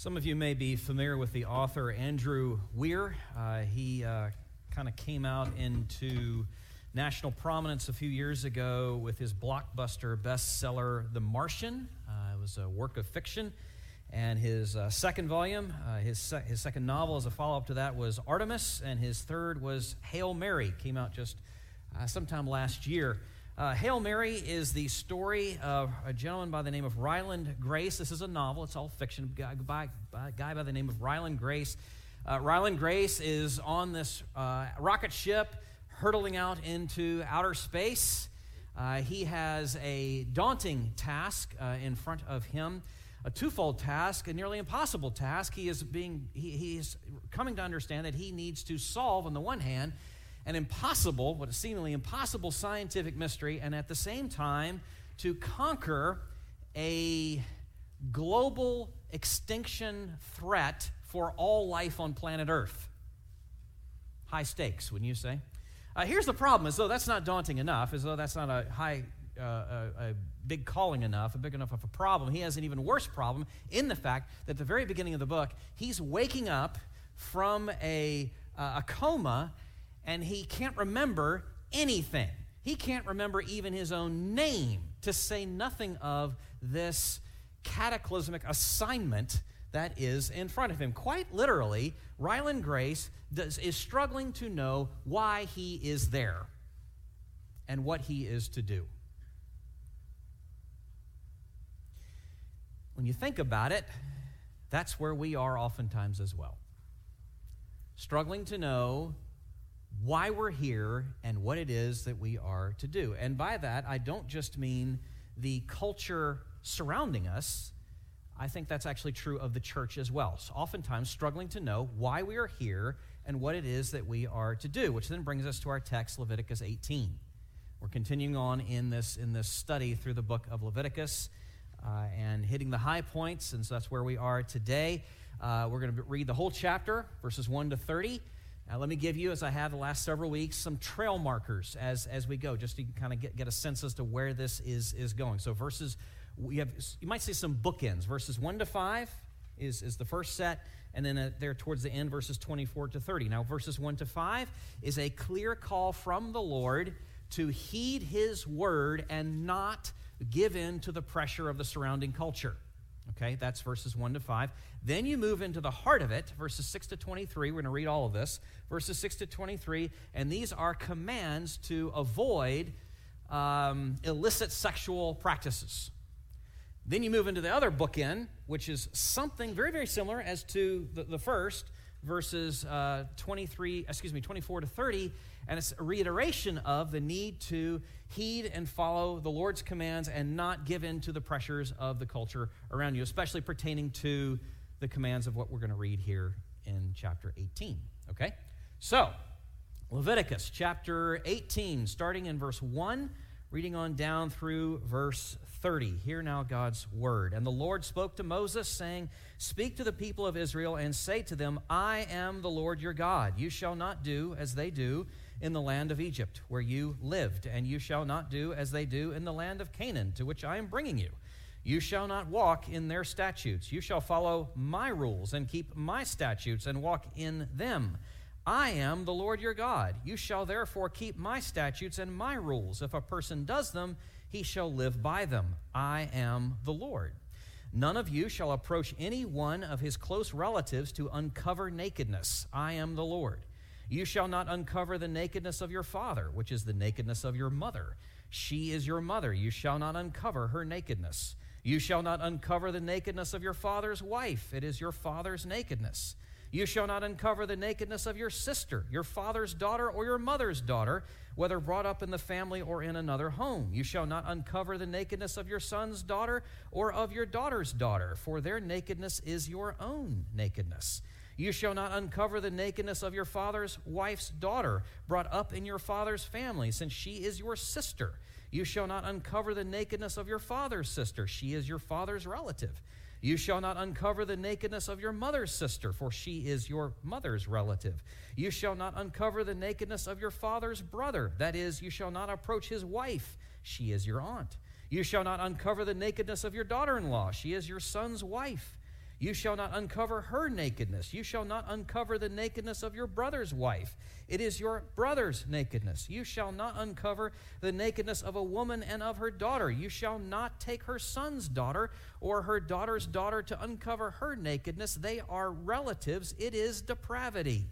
Some of you may be familiar with the author Andrew Weir. Uh, he uh, kind of came out into national prominence a few years ago with his blockbuster bestseller, The Martian. Uh, it was a work of fiction. And his uh, second volume, uh, his, se- his second novel as a follow up to that was Artemis, and his third was Hail Mary, came out just uh, sometime last year. Uh, Hail Mary is the story of a gentleman by the name of Ryland Grace. This is a novel, it's all fiction. Guy by, by, guy by the name of Ryland Grace. Uh, Ryland Grace is on this uh, rocket ship hurtling out into outer space. Uh, he has a daunting task uh, in front of him, a twofold task, a nearly impossible task. He is being he, he is coming to understand that he needs to solve, on the one hand, an impossible, what a seemingly impossible scientific mystery, and at the same time to conquer a global extinction threat for all life on planet Earth. High stakes, wouldn't you say? Uh, here's the problem: as though that's not daunting enough, as though that's not a high, uh, a, a big calling enough, a big enough of a problem. He has an even worse problem in the fact that at the very beginning of the book, he's waking up from a, uh, a coma and he can't remember anything. He can't remember even his own name, to say nothing of this cataclysmic assignment that is in front of him. Quite literally, Ryland Grace does, is struggling to know why he is there and what he is to do. When you think about it, that's where we are oftentimes as well. Struggling to know why we're here and what it is that we are to do. And by that, I don't just mean the culture surrounding us. I think that's actually true of the church as well. So oftentimes struggling to know why we are here and what it is that we are to do, which then brings us to our text, Leviticus 18. We're continuing on in this, in this study through the book of Leviticus uh, and hitting the high points, and so that's where we are today. Uh, we're going to read the whole chapter, verses 1 to 30. Now, let me give you, as I have the last several weeks, some trail markers as, as we go, just to kind of get, get a sense as to where this is, is going. So, verses, we have, you might see some bookends. Verses 1 to 5 is, is the first set, and then uh, there towards the end, verses 24 to 30. Now, verses 1 to 5 is a clear call from the Lord to heed his word and not give in to the pressure of the surrounding culture. Okay, that's verses 1 to 5. Then you move into the heart of it, verses 6 to 23. We're going to read all of this. Verses 6 to 23. And these are commands to avoid um, illicit sexual practices. Then you move into the other bookend, which is something very, very similar as to the, the first, verses uh, 23, excuse me, 24 to 30. And it's a reiteration of the need to heed and follow the Lord's commands and not give in to the pressures of the culture around you, especially pertaining to the commands of what we're going to read here in chapter 18. Okay? So, Leviticus chapter 18, starting in verse 1, reading on down through verse 30. Hear now God's word. And the Lord spoke to Moses, saying, Speak to the people of Israel and say to them, I am the Lord your God. You shall not do as they do in the land of Egypt, where you lived, and you shall not do as they do in the land of Canaan, to which I am bringing you. You shall not walk in their statutes. You shall follow my rules and keep my statutes and walk in them. I am the Lord your God. You shall therefore keep my statutes and my rules. If a person does them, he shall live by them. I am the Lord. None of you shall approach any one of his close relatives to uncover nakedness. I am the Lord. You shall not uncover the nakedness of your father, which is the nakedness of your mother. She is your mother. You shall not uncover her nakedness. You shall not uncover the nakedness of your father's wife. It is your father's nakedness. You shall not uncover the nakedness of your sister, your father's daughter, or your mother's daughter, whether brought up in the family or in another home. You shall not uncover the nakedness of your son's daughter or of your daughter's daughter, for their nakedness is your own nakedness. You shall not uncover the nakedness of your father's wife's daughter, brought up in your father's family, since she is your sister. You shall not uncover the nakedness of your father's sister, she is your father's relative. You shall not uncover the nakedness of your mother's sister, for she is your mother's relative. You shall not uncover the nakedness of your father's brother, that is, you shall not approach his wife, she is your aunt. You shall not uncover the nakedness of your daughter in law, she is your son's wife. You shall not uncover her nakedness. You shall not uncover the nakedness of your brother's wife. It is your brother's nakedness. You shall not uncover the nakedness of a woman and of her daughter. You shall not take her son's daughter or her daughter's daughter to uncover her nakedness. They are relatives. It is depravity.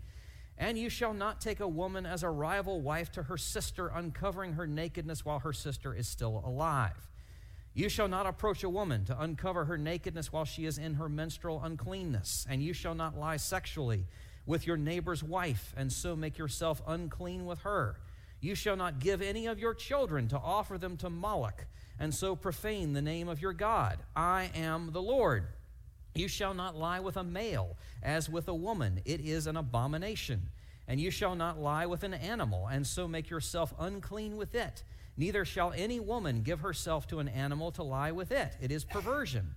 And you shall not take a woman as a rival wife to her sister, uncovering her nakedness while her sister is still alive. You shall not approach a woman to uncover her nakedness while she is in her menstrual uncleanness, and you shall not lie sexually with your neighbor's wife, and so make yourself unclean with her. You shall not give any of your children to offer them to Moloch, and so profane the name of your God. I am the Lord. You shall not lie with a male as with a woman, it is an abomination. And you shall not lie with an animal, and so make yourself unclean with it. Neither shall any woman give herself to an animal to lie with it. It is perversion.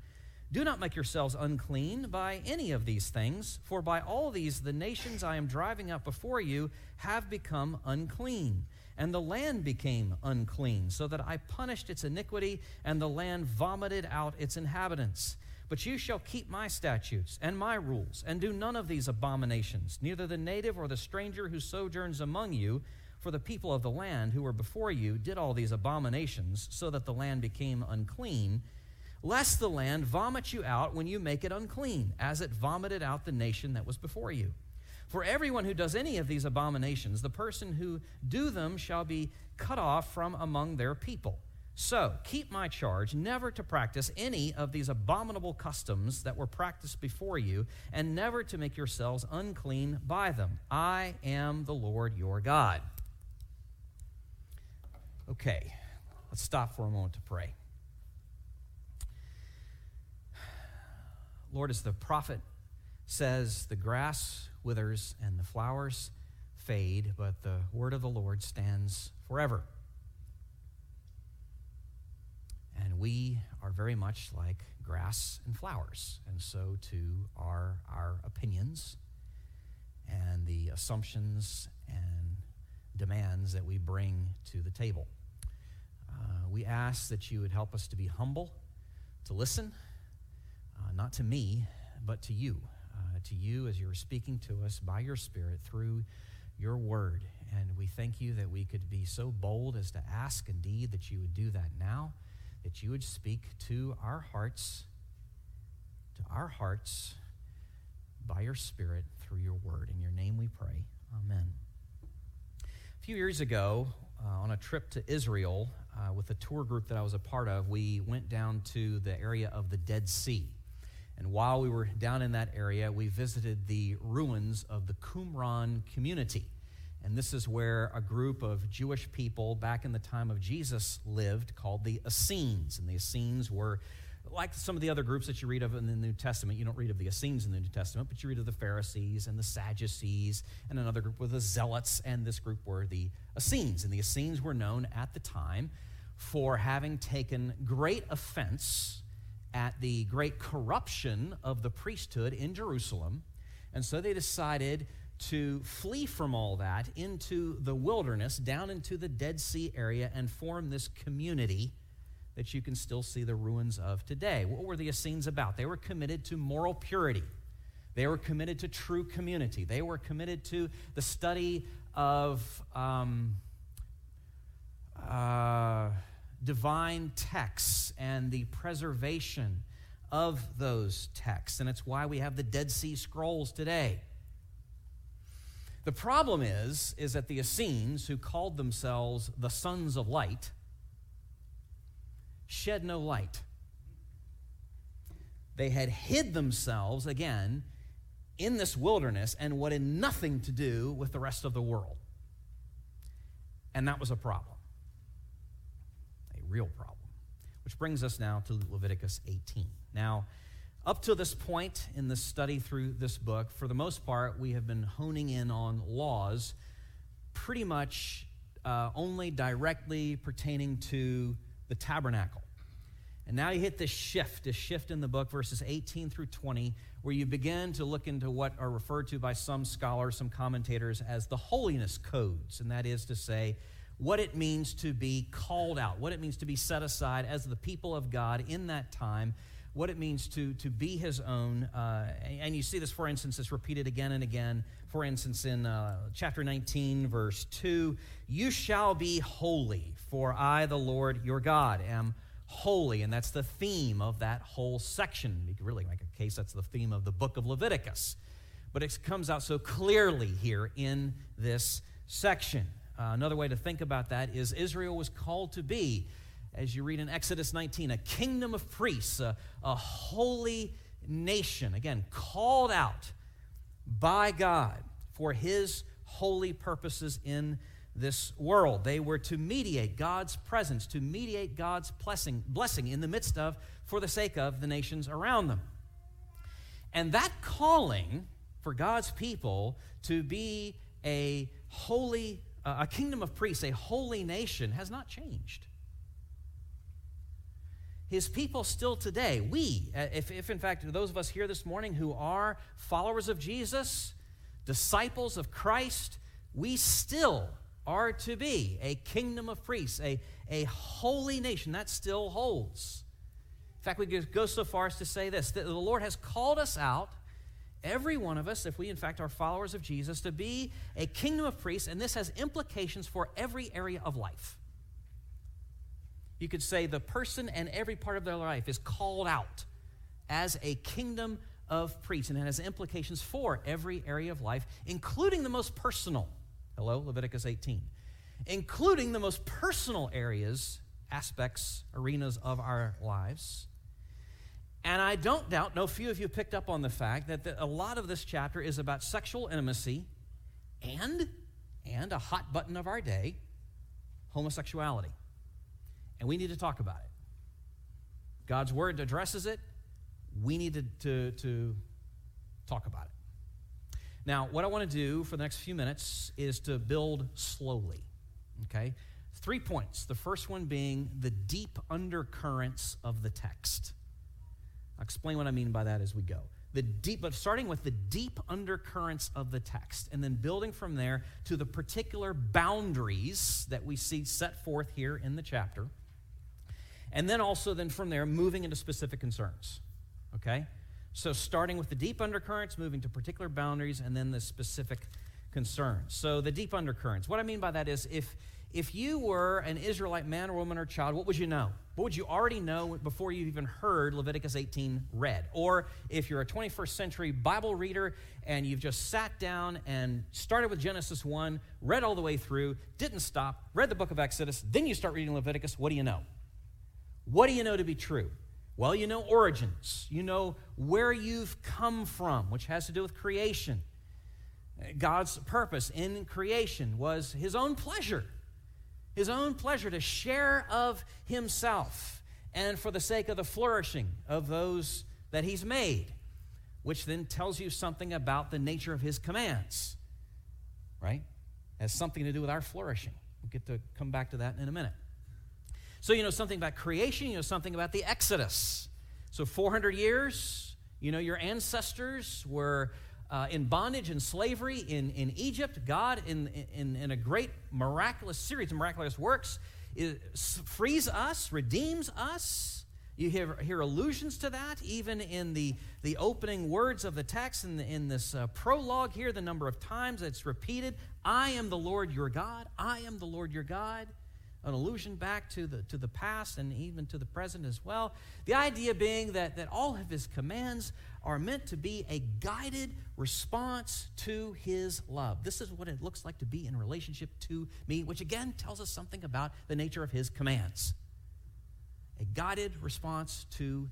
Do not make yourselves unclean by any of these things, for by all these the nations I am driving out before you have become unclean. And the land became unclean, so that I punished its iniquity, and the land vomited out its inhabitants. But you shall keep my statutes and my rules, and do none of these abominations, neither the native or the stranger who sojourns among you for the people of the land who were before you did all these abominations, so that the land became unclean, lest the land vomit you out when you make it unclean, as it vomited out the nation that was before you. For everyone who does any of these abominations, the person who do them shall be cut off from among their people. So keep my charge never to practice any of these abominable customs that were practiced before you, and never to make yourselves unclean by them. I am the Lord your God. Okay, let's stop for a moment to pray. Lord, as the prophet says, the grass withers and the flowers fade, but the word of the Lord stands forever. And we are very much like grass and flowers, and so too are our opinions and the assumptions and demands that we bring to the table. We ask that you would help us to be humble, to listen, uh, not to me, but to you, uh, to you as you're speaking to us by your Spirit through your word. And we thank you that we could be so bold as to ask indeed that you would do that now, that you would speak to our hearts, to our hearts by your Spirit through your word. In your name we pray. Amen. A few years ago, uh, on a trip to Israel uh, with a tour group that I was a part of, we went down to the area of the Dead Sea. And while we were down in that area, we visited the ruins of the Qumran community. And this is where a group of Jewish people back in the time of Jesus lived called the Essenes. And the Essenes were like some of the other groups that you read of in the New Testament, you don't read of the Essenes in the New Testament, but you read of the Pharisees and the Sadducees, and another group were the Zealots, and this group were the Essenes. And the Essenes were known at the time for having taken great offense at the great corruption of the priesthood in Jerusalem. And so they decided to flee from all that into the wilderness, down into the Dead Sea area, and form this community that you can still see the ruins of today. What were the Essenes about? They were committed to moral purity. They were committed to true community. They were committed to the study of um, uh, divine texts and the preservation of those texts. And it's why we have the Dead Sea Scrolls today. The problem is, is that the Essenes, who called themselves the sons of light, shed no light. They had hid themselves, again, in this wilderness and wanted nothing to do with the rest of the world. And that was a problem, a real problem. Which brings us now to Leviticus 18. Now, up to this point in the study through this book, for the most part, we have been honing in on laws pretty much uh, only directly pertaining to the tabernacle. And now you hit this shift, this shift in the book, verses 18 through 20, where you begin to look into what are referred to by some scholars, some commentators, as the holiness codes. And that is to say, what it means to be called out, what it means to be set aside as the people of God in that time, what it means to, to be his own. Uh, and you see this, for instance, it's repeated again and again. For instance, in uh, chapter 19, verse 2 You shall be holy, for I, the Lord your God, am holy. And that's the theme of that whole section. You could really make a case that's the theme of the book of Leviticus. But it comes out so clearly here in this section. Uh, another way to think about that is Israel was called to be, as you read in Exodus 19, a kingdom of priests, a, a holy nation. Again, called out by God for his holy purposes in this world. They were to mediate God's presence, to mediate God's blessing, blessing in the midst of, for the sake of, the nations around them. And that calling for God's people to be a holy, uh, a kingdom of priests, a holy nation, has not changed. His people still today, we, uh, if, if in fact those of us here this morning who are followers of Jesus, disciples of Christ, we still are to be a kingdom of priests, a, a holy nation. That still holds. In fact, we go so far as to say this that the Lord has called us out, every one of us, if we in fact are followers of Jesus, to be a kingdom of priests, and this has implications for every area of life. You could say the person and every part of their life is called out as a kingdom of priests, and it has implications for every area of life, including the most personal. Hello, Leviticus 18. Including the most personal areas, aspects, arenas of our lives. And I don't doubt, no few of you picked up on the fact that the, a lot of this chapter is about sexual intimacy and, and a hot button of our day, homosexuality. And we need to talk about it. God's word addresses it. We need to, to, to talk about it. Now, what I want to do for the next few minutes is to build slowly. Okay? Three points. The first one being the deep undercurrents of the text. I'll explain what I mean by that as we go. The deep, but starting with the deep undercurrents of the text, and then building from there to the particular boundaries that we see set forth here in the chapter. And then also, then from there, moving into specific concerns. Okay? So, starting with the deep undercurrents, moving to particular boundaries, and then the specific concerns. So, the deep undercurrents. What I mean by that is if, if you were an Israelite man or woman or child, what would you know? What would you already know before you even heard Leviticus 18 read? Or if you're a 21st century Bible reader and you've just sat down and started with Genesis 1, read all the way through, didn't stop, read the book of Exodus, then you start reading Leviticus, what do you know? What do you know to be true? Well, you know origins, you know where you've come from, which has to do with creation. God's purpose in creation was his own pleasure, his own pleasure to share of himself and for the sake of the flourishing of those that he's made, which then tells you something about the nature of his commands, right? Has something to do with our flourishing. We'll get to come back to that in a minute. So you know something about creation, you know something about the Exodus. So 400 years, you know, your ancestors were uh, in bondage and slavery in, in Egypt. God, in, in, in a great miraculous series of miraculous works, frees us, redeems us. You hear, hear allusions to that even in the, the opening words of the text in, the, in this uh, prologue here, the number of times it's repeated I am the Lord your God. I am the Lord your God an allusion back to the, to the past and even to the present as well. The idea being that, that all of his commands are meant to be a guided response to his love. This is what it looks like to be in relationship to me, which again tells us something about the nature of his commands. A guided response to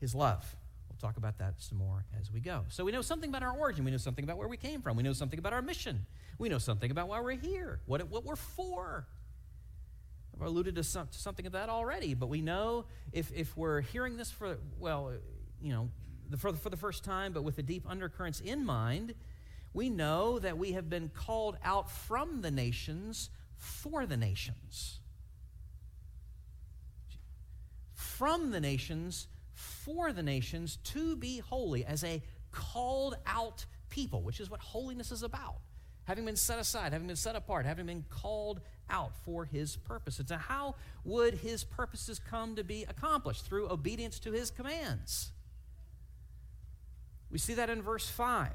his love. We'll talk about that some more as we go. So we know something about our origin. We know something about where we came from. We know something about our mission. We know something about why we're here, what, what we're for. I've alluded to, some, to something of that already, but we know if, if we're hearing this for, well, you know, the, for, for the first time, but with the deep undercurrents in mind, we know that we have been called out from the nations for the nations. From the nations for the nations to be holy as a called out people, which is what holiness is about having been set aside, having been set apart, having been called out for his purposes. Now, how would his purposes come to be accomplished? Through obedience to his commands. We see that in verse 5.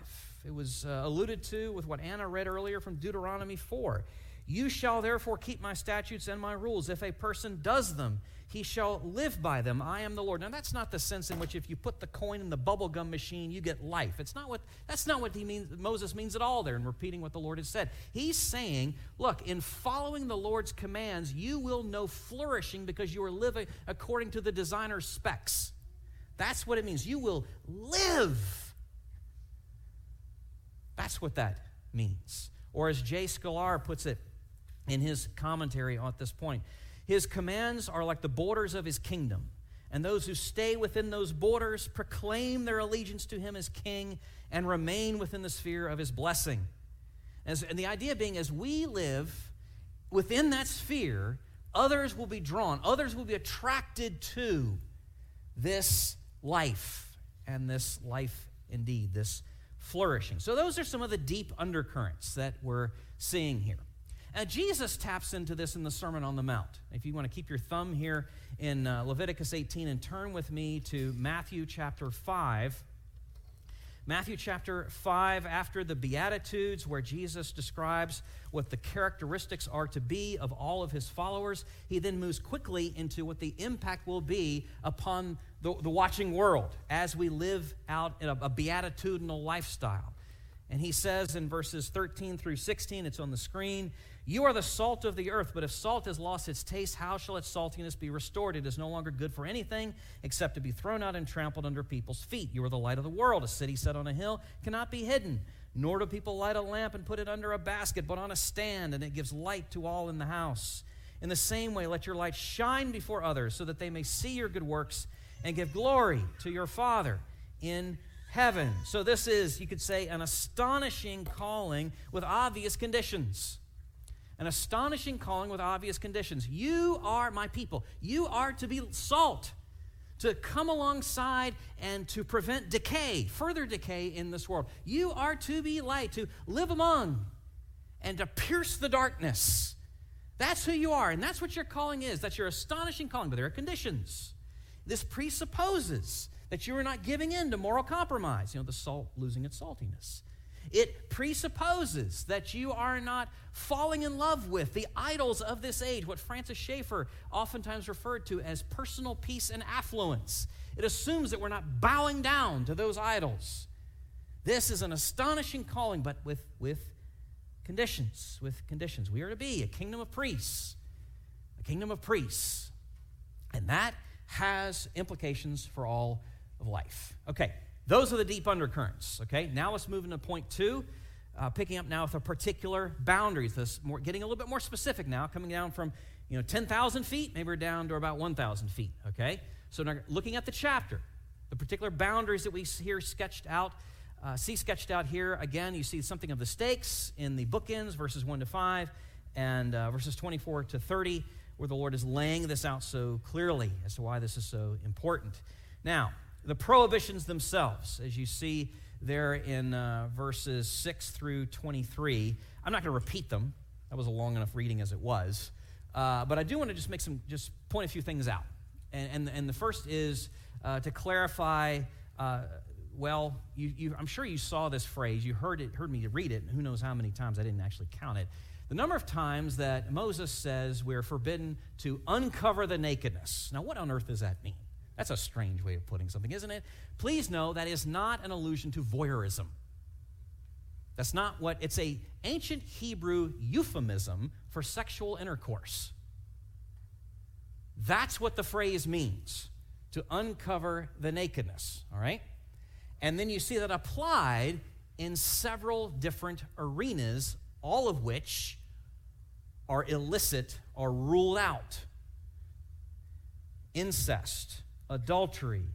It was uh, alluded to with what Anna read earlier from Deuteronomy 4. You shall therefore keep my statutes and my rules. If a person does them, he shall live by them. I am the Lord. Now that's not the sense in which if you put the coin in the bubblegum machine, you get life. It's not what that's not what he means Moses means at all there in repeating what the Lord has said. He's saying, look, in following the Lord's commands, you will know flourishing because you are living according to the designer's specs. That's what it means. You will live. That's what that means. Or as J. Sklar puts it in his commentary at this point, his commands are like the borders of his kingdom, and those who stay within those borders proclaim their allegiance to him as king and remain within the sphere of his blessing. And the idea being, as we live within that sphere, others will be drawn, others will be attracted to this life and this life indeed, this flourishing. So, those are some of the deep undercurrents that we're seeing here. Uh, Jesus taps into this in the Sermon on the Mount. If you want to keep your thumb here in uh, Leviticus 18 and turn with me to Matthew chapter 5. Matthew chapter 5, after the Beatitudes, where Jesus describes what the characteristics are to be of all of his followers, he then moves quickly into what the impact will be upon the, the watching world as we live out a, a beatitudinal lifestyle. And he says in verses 13 through 16, it's on the screen, you are the salt of the earth, but if salt has lost its taste, how shall its saltiness be restored? It is no longer good for anything except to be thrown out and trampled under people's feet. You are the light of the world. A city set on a hill cannot be hidden. Nor do people light a lamp and put it under a basket, but on a stand, and it gives light to all in the house. In the same way, let your light shine before others, so that they may see your good works and give glory to your Father in heaven. So, this is, you could say, an astonishing calling with obvious conditions an astonishing calling with obvious conditions. You are my people. You are to be salt, to come alongside and to prevent decay, further decay in this world. You are to be light, to live among and to pierce the darkness. That's who you are, and that's what your calling is. That's your astonishing calling, but there are conditions. This presupposes that you are not giving in to moral compromise, you know, the salt losing its saltiness. It presupposes that you are not falling in love with the idols of this age, what Francis Schaeffer oftentimes referred to as personal peace and affluence. It assumes that we're not bowing down to those idols. This is an astonishing calling, but with, with conditions. With conditions. We are to be a kingdom of priests, a kingdom of priests. And that has implications for all of life. Okay, those are the deep undercurrents. Okay, now let's move into point two. Uh, picking up now with a particular boundaries. This more, getting a little bit more specific now, coming down from you know 10,000 feet, maybe we're down to about 1,000 feet. Okay, so now looking at the chapter, the particular boundaries that we hear sketched out, uh, see sketched out here. Again, you see something of the stakes in the bookends, verses one to five, and uh, verses 24 to 30, where the Lord is laying this out so clearly as to why this is so important. Now, the prohibitions themselves, as you see there in uh, verses 6 through 23. I'm not going to repeat them. That was a long enough reading as it was. Uh, but I do want to just make some, just point a few things out. And, and, and the first is uh, to clarify, uh, well, you, you, I'm sure you saw this phrase. You heard, it, heard me read it. Who knows how many times I didn't actually count it. The number of times that Moses says we're forbidden to uncover the nakedness. Now, what on earth does that mean? That's a strange way of putting something, isn't it? Please know that is not an allusion to voyeurism. That's not what it's a ancient Hebrew euphemism for sexual intercourse. That's what the phrase means to uncover the nakedness, all right? And then you see that applied in several different arenas, all of which are illicit or ruled out. Incest, adultery,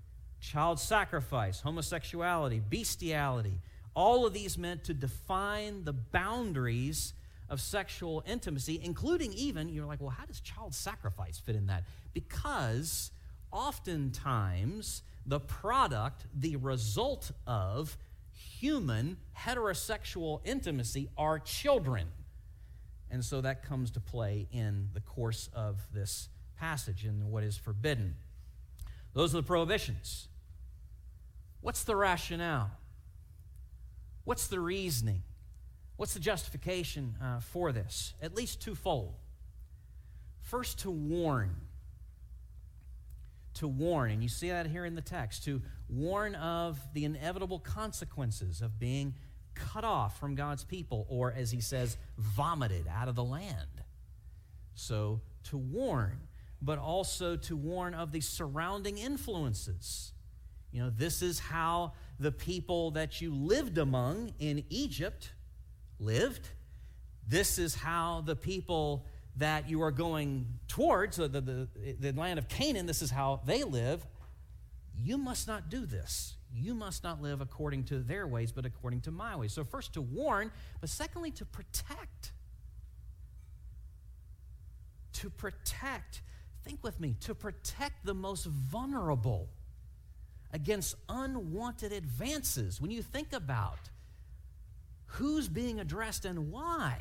child sacrifice, homosexuality, bestiality. All of these meant to define the boundaries of sexual intimacy, including even, you're like, well, how does child sacrifice fit in that? Because oftentimes the product, the result of human heterosexual intimacy are children. And so that comes to play in the course of this passage and what is forbidden. Those are the prohibitions. What's the rationale? What's the reasoning? What's the justification uh, for this? At least twofold. First, to warn. To warn, and you see that here in the text, to warn of the inevitable consequences of being cut off from God's people, or as he says, vomited out of the land. So, to warn, but also to warn of the surrounding influences. You know, this is how the people that you lived among in Egypt lived. This is how the people that you are going towards, the, the, the, land of Canaan, this is how they live. You must not do this. You must not live according to their ways, but according to my ways. So, first to warn, but secondly to protect. To protect. Think with me, to protect the most vulnerable against unwanted advances. When you think about who's being addressed and why,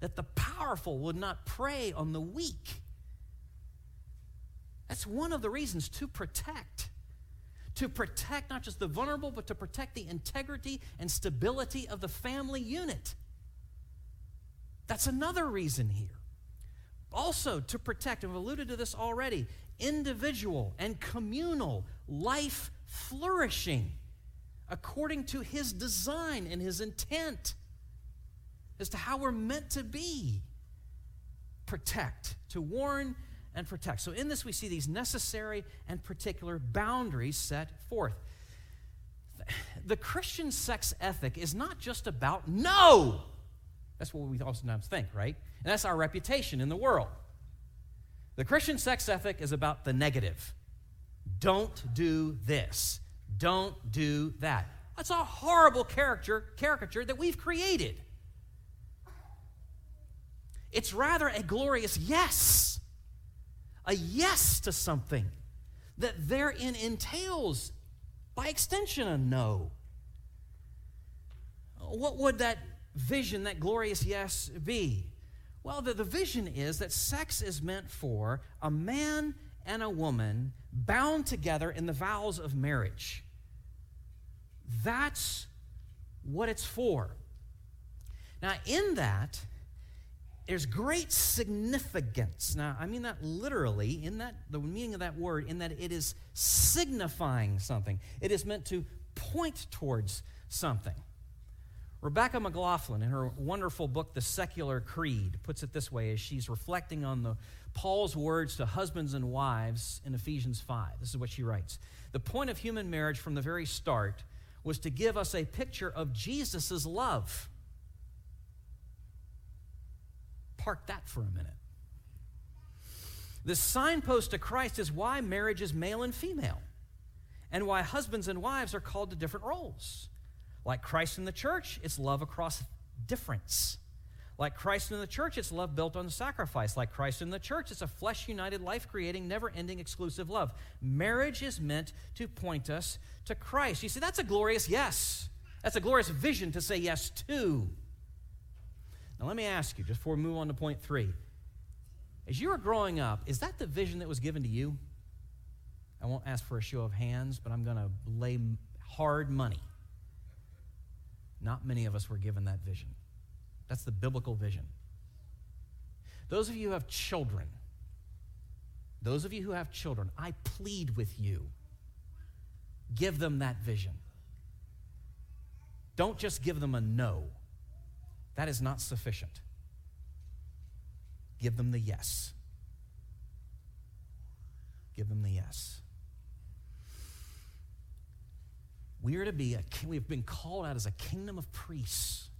that the powerful would not prey on the weak. That's one of the reasons to protect. To protect not just the vulnerable, but to protect the integrity and stability of the family unit. That's another reason here. Also, to protect, I've alluded to this already, individual and communal life flourishing according to his design and his intent as to how we're meant to be. Protect, to warn and protect. So, in this, we see these necessary and particular boundaries set forth. The Christian sex ethic is not just about no. That's what we oftentimes think, right? And that's our reputation in the world. The Christian sex ethic is about the negative. Don't do this. Don't do that. That's a horrible caricature, caricature that we've created. It's rather a glorious yes, a yes to something that therein entails, by extension, a no. What would that vision, that glorious yes, be? Well, the, the vision is that sex is meant for a man and a woman bound together in the vows of marriage. That's what it's for. Now, in that, there's great significance. Now, I mean that literally, in that the meaning of that word, in that it is signifying something. It is meant to point towards something. Rebecca McLaughlin, in her wonderful book, The Secular Creed, puts it this way as she's reflecting on the Paul's words to husbands and wives in Ephesians 5. This is what she writes. The point of human marriage from the very start was to give us a picture of Jesus' love. Park that for a minute. The signpost to Christ is why marriage is male and female, and why husbands and wives are called to different roles. Like Christ in the church, it's love across difference. Like Christ in the church, it's love built on sacrifice. Like Christ in the church, it's a flesh united, life creating, never ending, exclusive love. Marriage is meant to point us to Christ. You see, that's a glorious yes. That's a glorious vision to say yes to. Now, let me ask you, just before we move on to point three. As you were growing up, is that the vision that was given to you? I won't ask for a show of hands, but I'm going to lay hard money. Not many of us were given that vision. That's the biblical vision. Those of you who have children, those of you who have children, I plead with you give them that vision. Don't just give them a no, that is not sufficient. Give them the yes. Give them the yes. We are to be a we've been called out as a kingdom of priests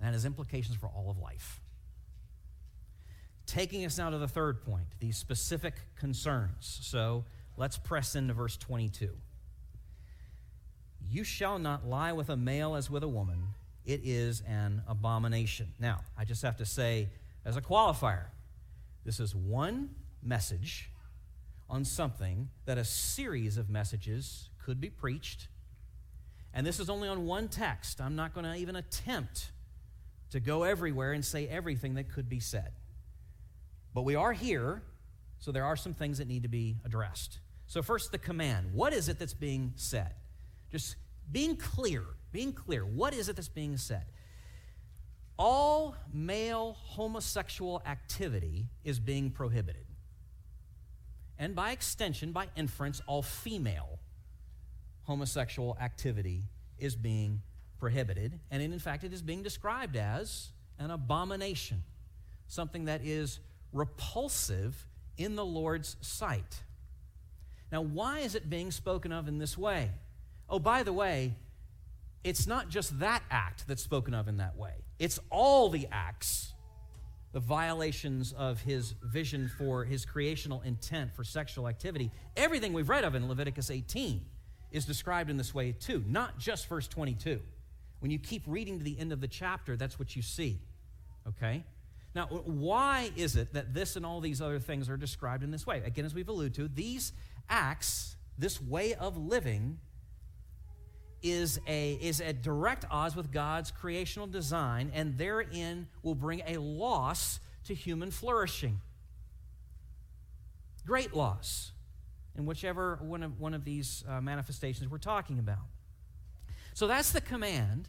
and that has implications for all of life. Taking us now to the third point, these specific concerns. So let's press into verse 22. You shall not lie with a male as with a woman, it is an abomination. Now, I just have to say, as a qualifier, this is one message on something that a series of messages could be preached And this is only on one text. I'm not going to even attempt to go everywhere and say everything that could be said. But we are here, so there are some things that need to be addressed. So, first, the command. What is it that's being said? Just being clear, being clear. What is it that's being said? All male homosexual activity is being prohibited. And by extension, by inference, all female homosexual activity is being prohibited. And in fact, it is being described as an abomination, something that is repulsive in the Lord's sight. Now, why is it being spoken of in this way? Oh, by the way, it's not just that act that's spoken of in that way, it's all the acts, the violations of his vision for his creational intent for sexual activity. Everything we've read of in Leviticus 18 is described in this way too, not just verse 22. When you keep reading to the end of the chapter, that's what you see. Okay? Now, why is it that this and all these other things are described in this way? Again, as we've alluded to, these acts, this way of living, is a, is at direct odds with God's creational design, and therein will bring a loss to human flourishing. Great loss in whichever one of, one of these uh, manifestations we're talking about. So that's the command.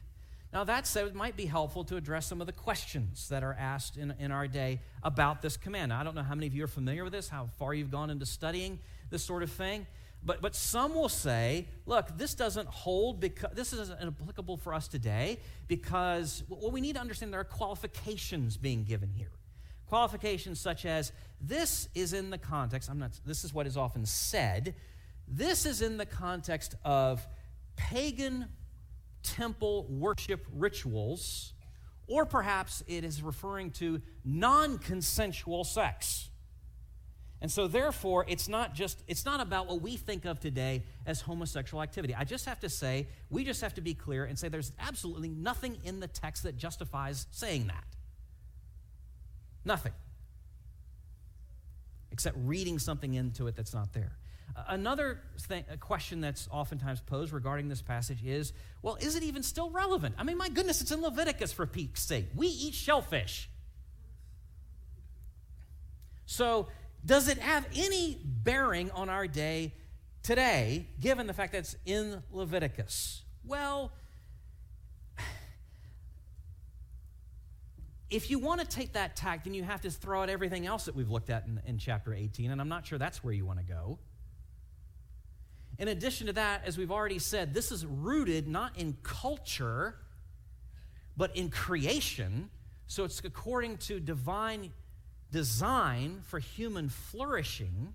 Now, that said, it might be helpful to address some of the questions that are asked in, in our day about this command. Now, I don't know how many of you are familiar with this, how far you've gone into studying this sort of thing. But, but some will say, look, this doesn't hold because this isn't applicable for us today because well, we need to understand there are qualifications being given here. Qualifications such as this is in the context, I'm not, this is what is often said, this is in the context of pagan temple worship rituals, or perhaps it is referring to non consensual sex. And so therefore it's not just it's not about what we think of today as homosexual activity. I just have to say, we just have to be clear and say there's absolutely nothing in the text that justifies saying that. Nothing. Except reading something into it that's not there. Another question that's oftentimes posed regarding this passage is well, is it even still relevant? I mean, my goodness, it's in Leviticus for Pete's sake. We eat shellfish. So, does it have any bearing on our day today, given the fact that it's in Leviticus? Well, if you want to take that tack, then you have to throw out everything else that we've looked at in, in chapter 18, and I'm not sure that's where you want to go. In addition to that, as we've already said, this is rooted not in culture, but in creation. So it's according to divine design for human flourishing.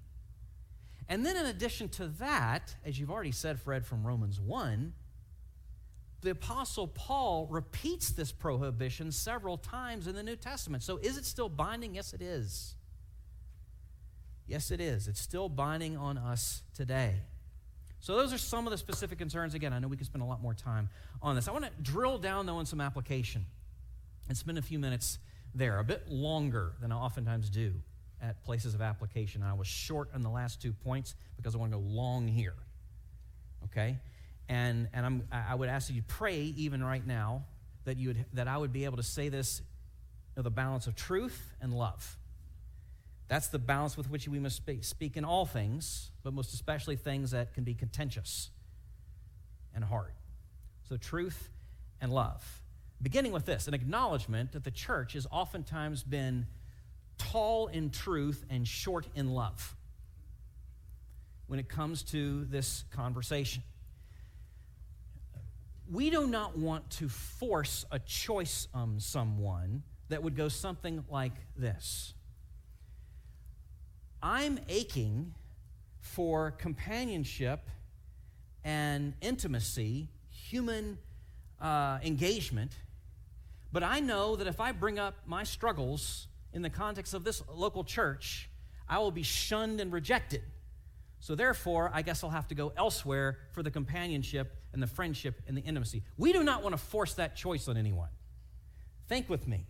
And then, in addition to that, as you've already said, Fred, from Romans 1, the Apostle Paul repeats this prohibition several times in the New Testament. So, is it still binding? Yes, it is. Yes, it is. It's still binding on us today. So, those are some of the specific concerns. Again, I know we could spend a lot more time on this. I want to drill down, though, on some application and spend a few minutes there, a bit longer than I oftentimes do at places of application. I was short on the last two points because I want to go long here. Okay? And, and I'm, I would ask that you pray even right now that, you would, that I would be able to say this with a balance of truth and love. That's the balance with which we must speak, speak in all things, but most especially things that can be contentious and hard. So, truth and love. Beginning with this an acknowledgement that the church has oftentimes been tall in truth and short in love when it comes to this conversation. We do not want to force a choice on someone that would go something like this I'm aching for companionship and intimacy, human uh, engagement. But I know that if I bring up my struggles in the context of this local church, I will be shunned and rejected. So therefore, I guess I'll have to go elsewhere for the companionship and the friendship and the intimacy. We do not want to force that choice on anyone. Think with me.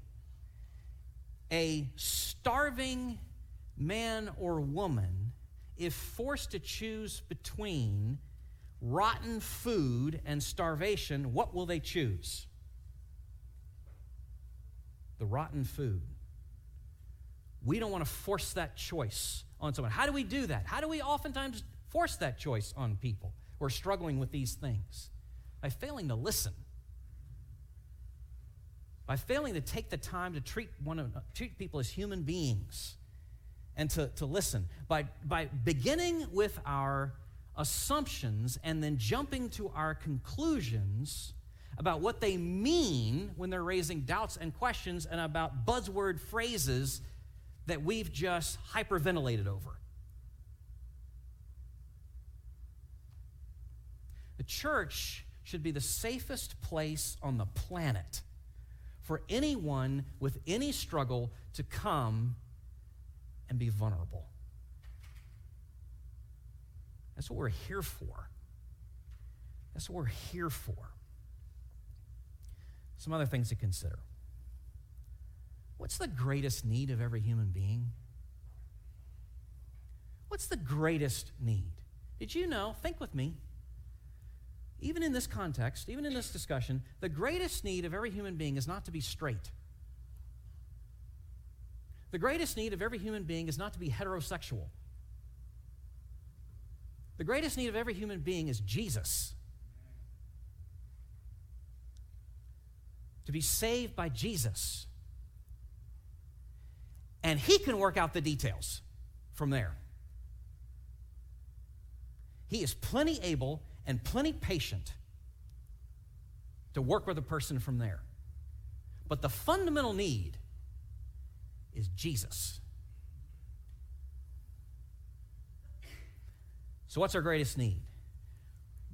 A starving man or woman, if forced to choose between rotten food and starvation, what will they choose? The rotten food. We don't want to force that choice on someone. How do we do that? How do we oftentimes force that choice on people who are struggling with these things? By failing to listen. By failing to take the time to treat, one of, treat people as human beings and to, to listen. By, by beginning with our assumptions and then jumping to our conclusions about what they mean when they're raising doubts and questions and about buzzword phrases that we've just hyperventilated over. The church should be the safest place on the planet for anyone with any struggle to come and be vulnerable. That's what we're here for. That's what we're here for. Some other things to consider. What's the greatest need of every human being? What's the greatest need? Did you know? Think with me. Even in this context, even in this discussion, the greatest need of every human being is not to be straight. The greatest need of every human being is not to be heterosexual. The greatest need of every human being is Jesus. To be saved by Jesus. And He can work out the details from there. He is plenty able and plenty patient to work with a person from there. But the fundamental need is Jesus. So, what's our greatest need?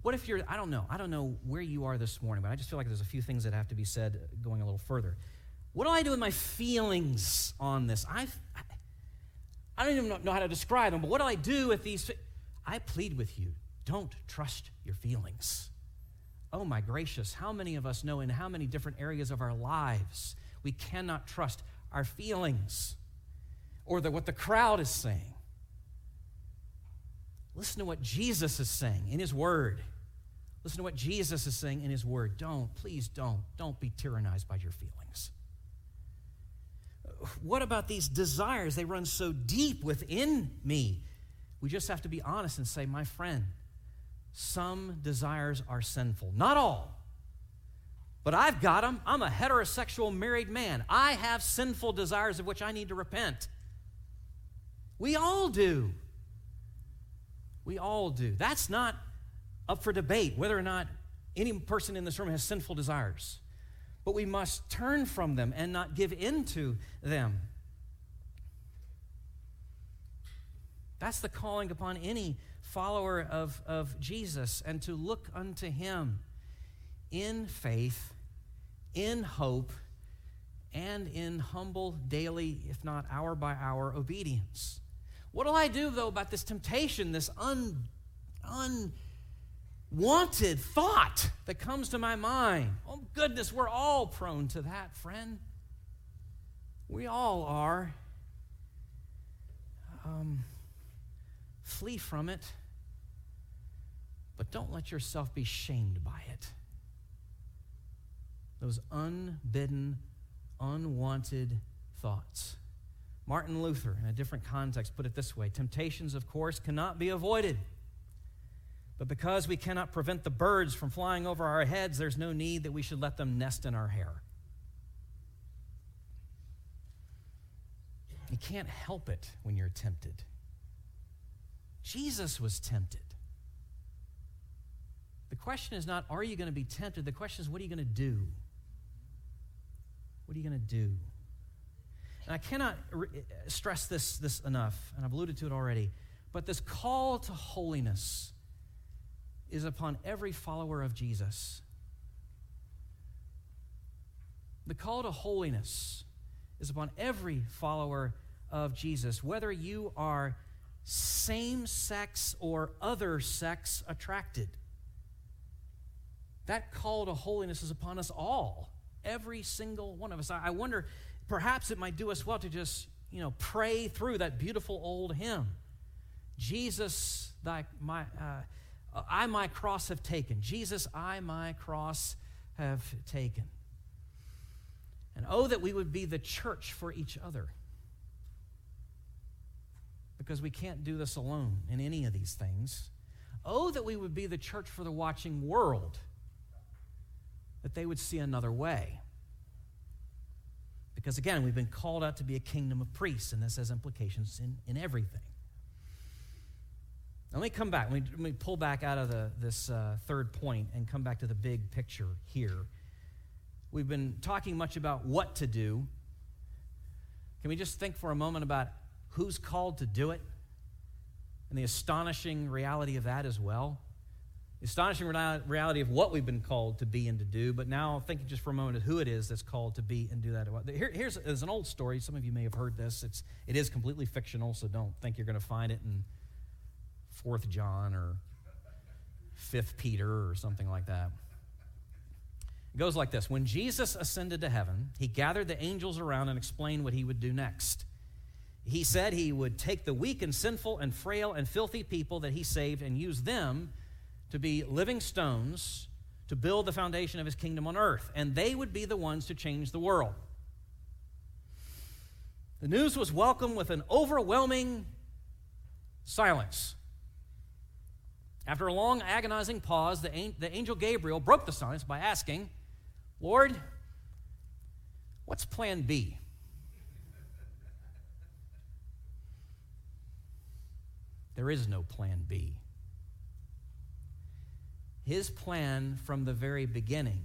What if you're, I don't know, I don't know where you are this morning, but I just feel like there's a few things that have to be said going a little further. What do I do with my feelings on this? I, I don't even know how to describe them, but what do I do with these? I plead with you don't trust your feelings. Oh my gracious, how many of us know in how many different areas of our lives we cannot trust our feelings or the, what the crowd is saying? Listen to what Jesus is saying in His Word. Listen to what Jesus is saying in His Word. Don't, please don't, don't be tyrannized by your feelings. What about these desires? They run so deep within me. We just have to be honest and say, my friend, some desires are sinful. Not all, but I've got them. I'm a heterosexual married man. I have sinful desires of which I need to repent. We all do. We all do. That's not up for debate whether or not any person in this room has sinful desires. But we must turn from them and not give in to them. That's the calling upon any follower of, of Jesus and to look unto him in faith, in hope, and in humble daily, if not hour by hour, obedience. What do I do, though, about this temptation, this un, un, unwanted thought that comes to my mind? Oh, goodness, we're all prone to that, friend. We all are. Um, flee from it, but don't let yourself be shamed by it. Those unbidden, unwanted thoughts. Martin Luther, in a different context, put it this way Temptations, of course, cannot be avoided. But because we cannot prevent the birds from flying over our heads, there's no need that we should let them nest in our hair. You can't help it when you're tempted. Jesus was tempted. The question is not, are you going to be tempted? The question is, what are you going to do? What are you going to do? And I cannot re- stress this, this enough, and I've alluded to it already, but this call to holiness is upon every follower of Jesus. The call to holiness is upon every follower of Jesus, whether you are same sex or other sex attracted. That call to holiness is upon us all, every single one of us. I wonder perhaps it might do us well to just, you know, pray through that beautiful old hymn. Jesus, thy, my, uh, I, my cross, have taken. Jesus, I, my cross, have taken. And oh, that we would be the church for each other. Because we can't do this alone in any of these things. Oh, that we would be the church for the watching world, that they would see another way. Because again, we've been called out to be a kingdom of priests, and this has implications in, in everything. Let me come back. Let me, let me pull back out of the, this uh, third point and come back to the big picture here. We've been talking much about what to do. Can we just think for a moment about who's called to do it and the astonishing reality of that as well? The astonishing reality of what we've been called to be and to do, but now thinking just for a moment of who it is that's called to be and do that. Here, here's, here's an old story. Some of you may have heard this. It's, it is completely fictional, so don't think you're going to find it in Fourth John or Fifth Peter or something like that. It goes like this When Jesus ascended to heaven, he gathered the angels around and explained what he would do next. He said he would take the weak and sinful and frail and filthy people that he saved and use them to be living stones to build the foundation of his kingdom on earth, and they would be the ones to change the world. The news was welcomed with an overwhelming silence. After a long, agonizing pause, the, angel Gabriel broke the silence by asking, Lord, what's plan B? There is no plan B. His plan from the very beginning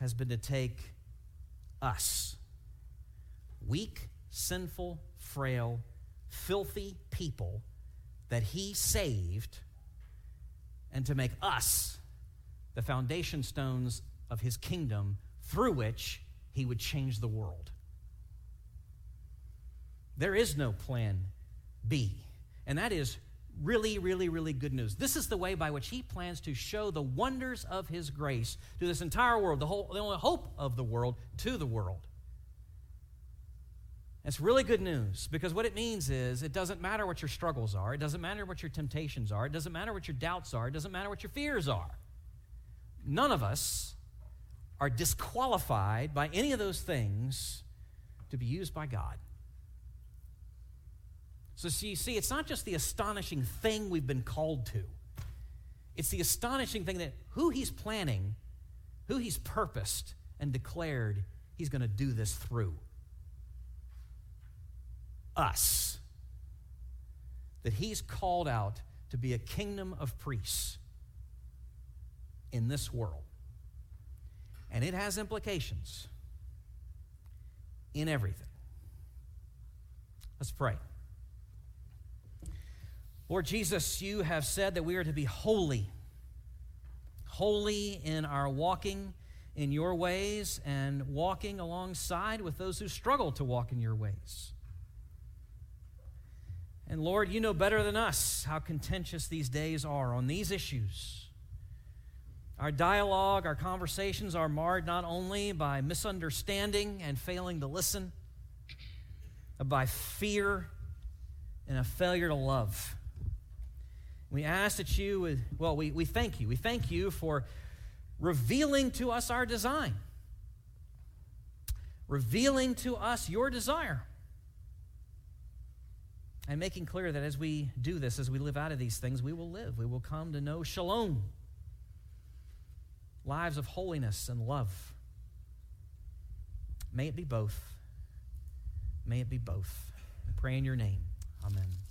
has been to take us, weak, sinful, frail, filthy people that He saved and to make us the foundation stones of his kingdom through which he would change the world. There is no plan B, and that is really, really, really good news. This is the way by which he plans to show the wonders of his grace to this entire world, the, whole, the only hope of the world to the world. It's really good news because what it means is it doesn't matter what your struggles are, it doesn't matter what your temptations are, it doesn't matter what your doubts are, it doesn't matter what your fears are. None of us are disqualified by any of those things to be used by God. So, so you see, it's not just the astonishing thing we've been called to, it's the astonishing thing that who He's planning, who He's purposed and declared He's going to do this through us that he's called out to be a kingdom of priests in this world. And it has implications in everything. Let's pray. Lord Jesus, you have said that we are to be holy, holy in our walking in your ways and walking alongside with those who struggle to walk in your ways. And Lord, you know better than us how contentious these days are on these issues. Our dialogue, our conversations are marred not only by misunderstanding and failing to listen, but by fear and a failure to love. We ask that you well, we, we thank you. We thank you for revealing to us our design, revealing to us your desire and making clear that as we do this, as we live out of these things, we will live. We will come to know shalom, lives of holiness and love. May it be both. May it be both. I pray in your name. Amen.